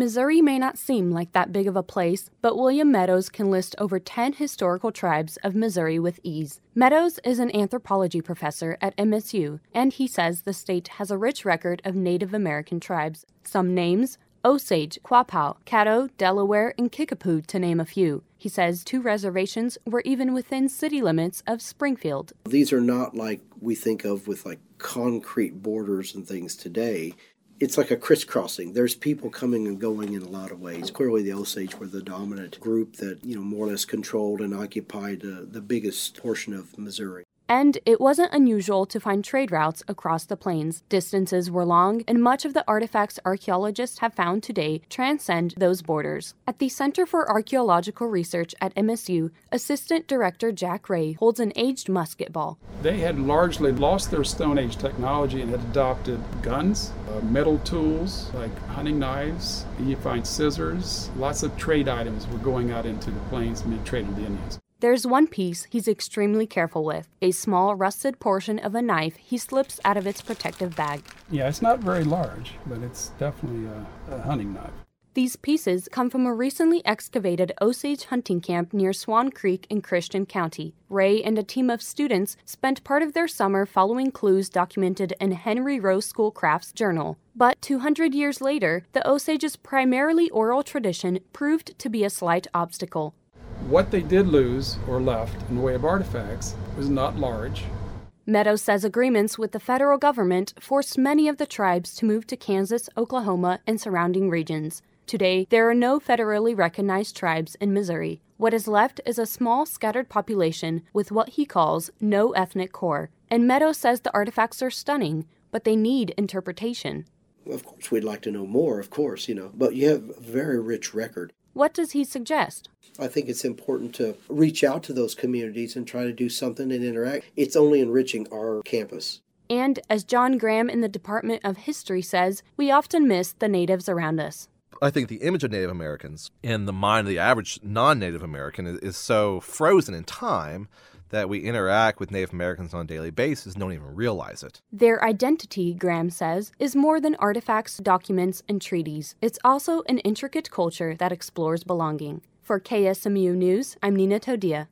Missouri may not seem like that big of a place, but William Meadows can list over 10 historical tribes of Missouri with ease. Meadows is an anthropology professor at MSU, and he says the state has a rich record of Native American tribes. Some names Osage, Quapaw, Caddo, Delaware, and Kickapoo, to name a few. He says two reservations were even within city limits of Springfield. These are not like we think of with like concrete borders and things today it's like a crisscrossing. There's people coming and going in a lot of ways. Clearly, the Osage were the dominant group that you know more or less controlled and occupied uh, the biggest portion of Missouri and it wasn't unusual to find trade routes across the plains. Distances were long, and much of the artifacts archaeologists have found today transcend those borders. At the Center for Archaeological Research at MSU, Assistant Director Jack Ray holds an aged musket ball. They had largely lost their Stone Age technology and had adopted guns, uh, metal tools like hunting knives. You find scissors. Lots of trade items were going out into the plains and being traded with the Indians. There's one piece he's extremely careful with a small rusted portion of a knife he slips out of its protective bag. Yeah, it's not very large, but it's definitely a, a hunting knife. These pieces come from a recently excavated Osage hunting camp near Swan Creek in Christian County. Ray and a team of students spent part of their summer following clues documented in Henry Rowe Schoolcraft's journal. But 200 years later, the Osage's primarily oral tradition proved to be a slight obstacle. What they did lose or left in the way of artifacts was not large. Meadows says agreements with the federal government forced many of the tribes to move to Kansas, Oklahoma, and surrounding regions. Today, there are no federally recognized tribes in Missouri. What is left is a small scattered population with what he calls no ethnic core. And Meadows says the artifacts are stunning, but they need interpretation. Of course, we'd like to know more, of course, you know, but you have a very rich record. What does he suggest? I think it's important to reach out to those communities and try to do something and interact. It's only enriching our campus. And as John Graham in the Department of History says, we often miss the natives around us. I think the image of Native Americans in the mind of the average non Native American is, is, so frozen in time that we interact with Native Americans on a daily basis don't even realize it. Their identity, Graham says, is more than artifacts, documents, and treaties. It's also an intricate culture that explores belonging. For KSMU News, I'm Nina Todia.